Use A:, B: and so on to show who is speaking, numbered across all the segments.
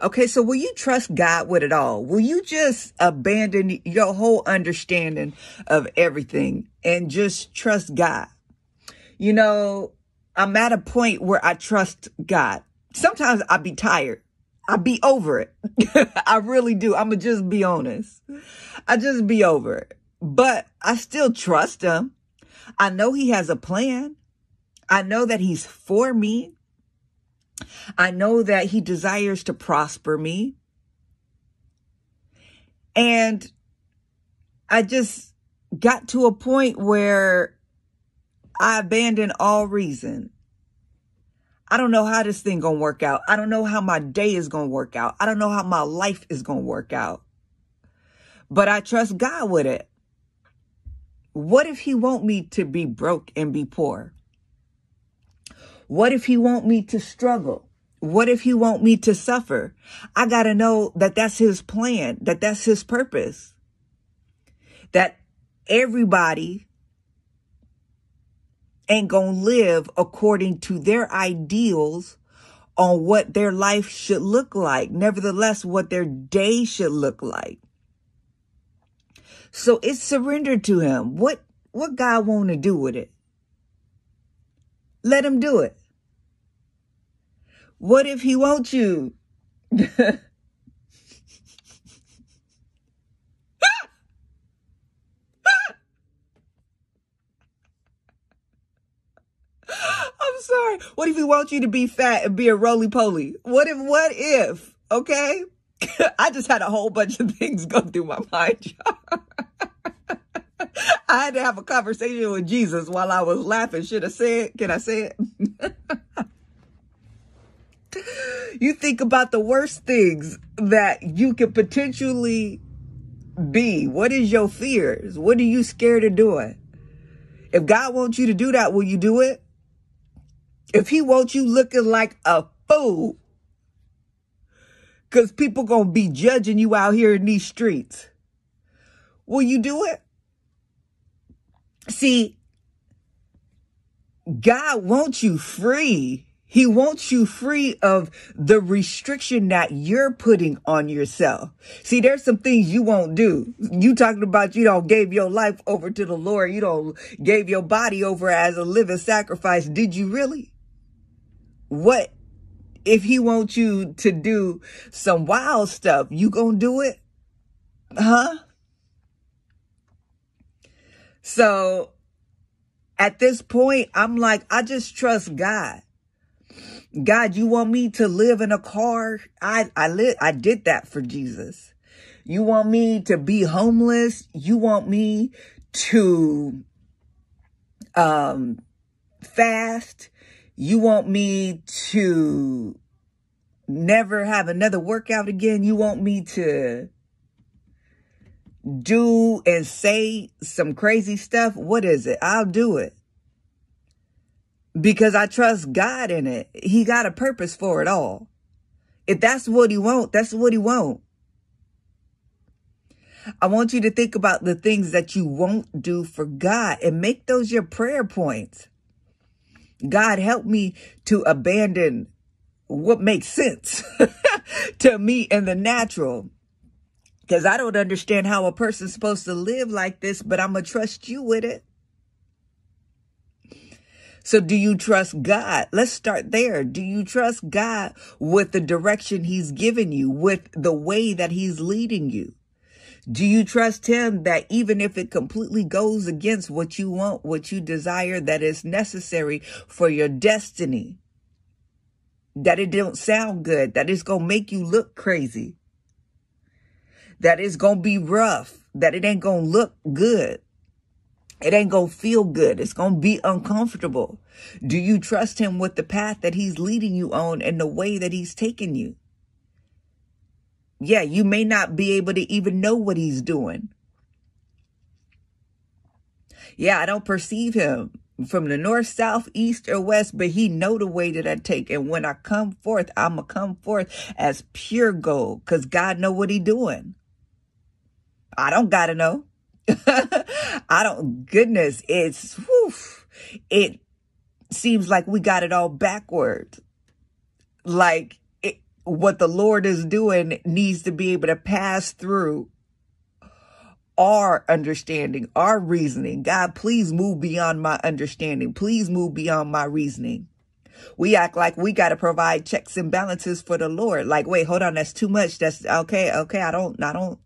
A: Okay, so will you trust God with it all? Will you just abandon your whole understanding of everything and just trust God? You know, I'm at a point where I trust God. Sometimes I be tired. I be over it. I really do. I'm gonna just be honest. I just be over it. But I still trust him. I know he has a plan. I know that he's for me. I know that he desires to prosper me. And I just got to a point where I abandoned all reason. I don't know how this thing gonna work out. I don't know how my day is gonna work out. I don't know how my life is gonna work out. But I trust God with it. What if he want me to be broke and be poor? What if he want me to struggle? What if he want me to suffer? I got to know that that's his plan, that that's his purpose. That everybody ain't going to live according to their ideals on what their life should look like. Nevertheless, what their day should look like. So it's surrendered to him. What, what God want to do with it? Let him do it. What if he wants you? I'm sorry. What if he wants you to be fat and be a roly poly? What if, what if, okay? I just had a whole bunch of things go through my mind, I had to have a conversation with Jesus while I was laughing. Should I say it? Can I say it? You think about the worst things that you could potentially be. What is your fears? What are you scared of doing? If God wants you to do that, will you do it? If he wants you looking like a fool, because people to be judging you out here in these streets, will you do it? See, God wants you free. He wants you free of the restriction that you're putting on yourself. See, there's some things you won't do. You talking about you don't gave your life over to the Lord. You don't gave your body over as a living sacrifice. Did you really? What if he wants you to do some wild stuff? You gonna do it? Huh? So at this point, I'm like, I just trust God. God, you want me to live in a car? I, I live, I did that for Jesus. You want me to be homeless? You want me to, um, fast? You want me to never have another workout again? You want me to do and say some crazy stuff, what is it? I'll do it. Because I trust God in it. He got a purpose for it all. If that's what he want, that's what he want. I want you to think about the things that you won't do for God and make those your prayer points. God, help me to abandon what makes sense to me in the natural because I don't understand how a person's supposed to live like this, but I'm going to trust you with it. So do you trust God? Let's start there. Do you trust God with the direction he's given you, with the way that he's leading you? Do you trust him that even if it completely goes against what you want, what you desire, that is necessary for your destiny? That it don't sound good, that it's going to make you look crazy that it's going to be rough, that it ain't going to look good. It ain't going to feel good. It's going to be uncomfortable. Do you trust him with the path that he's leading you on and the way that he's taking you? Yeah, you may not be able to even know what he's doing. Yeah, I don't perceive him from the north, south, east, or west, but he know the way that I take. And when I come forth, I'ma come forth as pure gold because God know what he doing. I don't gotta know. I don't, goodness, it's, whew, it seems like we got it all backwards. Like, it, what the Lord is doing needs to be able to pass through our understanding, our reasoning. God, please move beyond my understanding. Please move beyond my reasoning. We act like we got to provide checks and balances for the Lord. Like, wait, hold on. That's too much. That's okay. Okay. I don't, I don't,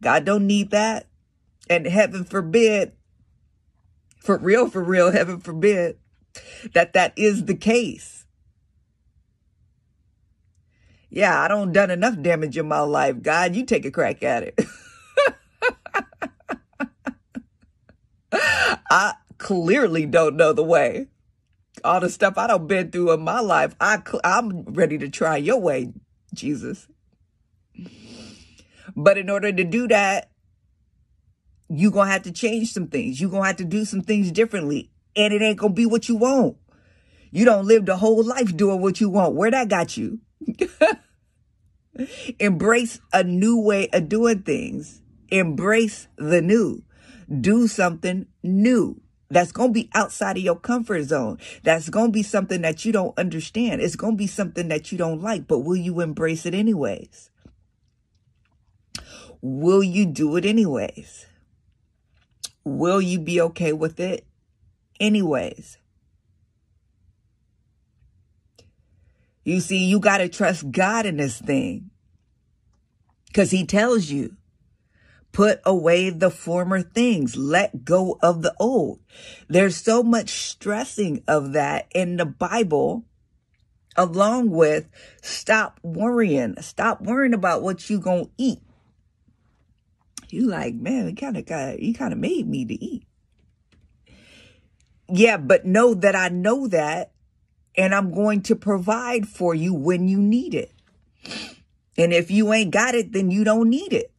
A: God don't need that. And heaven forbid, for real, for real, heaven forbid that that is the case. Yeah, I don't done enough damage in my life. God, you take a crack at it. I clearly don't know the way. All the stuff I don't been through in my life, I I'm ready to try your way, Jesus. But in order to do that, you gonna have to change some things. You're gonna have to do some things differently. And it ain't gonna be what you want. You don't live the whole life doing what you want. Where that got you? Embrace a new way of doing things. Embrace the new. Do something new. That's going to be outside of your comfort zone. That's going to be something that you don't understand. It's going to be something that you don't like, but will you embrace it anyways? Will you do it anyways? Will you be okay with it anyways? You see, you got to trust God in this thing because he tells you, put away the former things, let go of the old. There's so much stressing of that in the Bible along with stop worrying, stop worrying about what you going to eat. You like, man, you kind of got, you kind of made me to eat. Yeah, but know that I know that and I'm going to provide for you when you need it. And if you ain't got it, then you don't need it.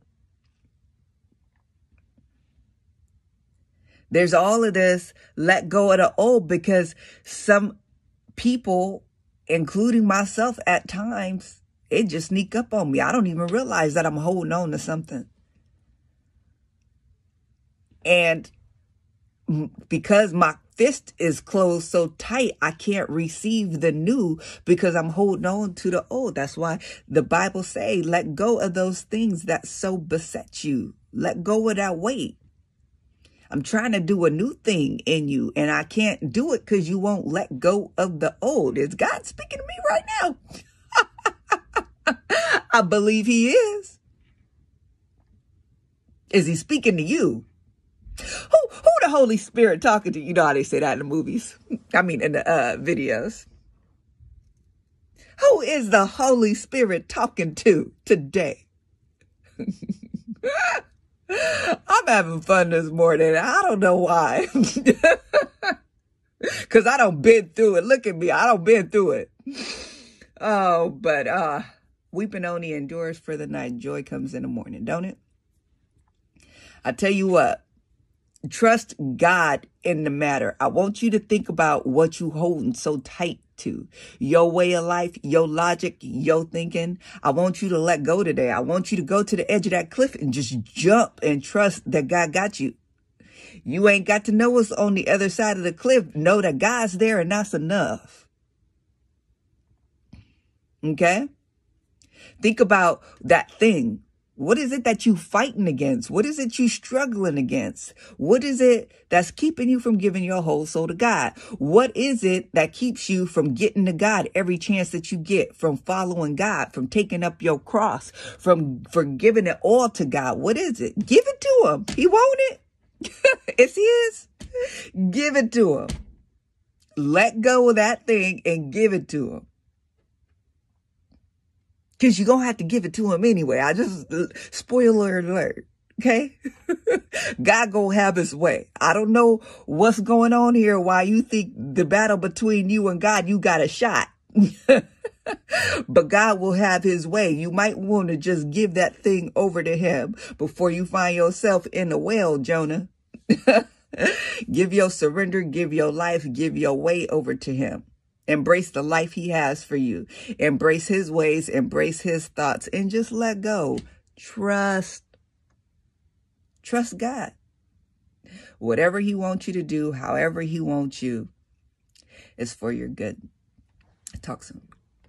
A: There's all of this let go of the old because some people, including myself at times, it just sneak up on me. I don't even realize that I'm holding on to something. And because my fist is closed so tight, I can't receive the new because I'm holding on to the old. That's why the Bible say, let go of those things that so beset you. Let go of that weight. I'm trying to do a new thing in you and I can't do it because you won't let go of the old. Is God speaking to me right now? I believe he is. Is he speaking to you? Who who the Holy Spirit talking to? You know how they say that in the movies. I mean in the uh, videos. Who is the Holy Spirit talking to today? I'm having fun this morning. I don't know why. Cause I don't been through it. Look at me. I don't been through it. Oh, but uh weeping only endures for the night. Joy comes in the morning, don't it? I tell you what, Trust God in the matter. I want you to think about what you holding so tight to. Your way of life, your logic, your thinking. I want you to let go today. I want you to go to the edge of that cliff and just jump and trust that God got you. You ain't got to know what's on the other side of the cliff. Know that God's there and that's enough. Okay? Think about that thing what is it that you fighting against? What is it you struggling against? What is it that's keeping you from giving your whole soul to God? What is it that keeps you from getting to God every chance that you get, from following God, from taking up your cross, from for giving it all to God? What is it? Give it to him. He want it. it's his. Give it to him. Let go of that thing and give it to him. Cause you're going to have to give it to him anyway. I just, spoiler alert. Okay. God gonna have his way. I don't know what's going on here. Why you think the battle between you and God, you got a shot. but God will have his way. You might want to just give that thing over to him before you find yourself in the well, Jonah. give your surrender, give your life, give your way over to him. Embrace the life he has for you. Embrace his ways, embrace his thoughts, and just let go. Trust. Trust God. Whatever he wants you to do, however he wants you, is for your good. Talk soon.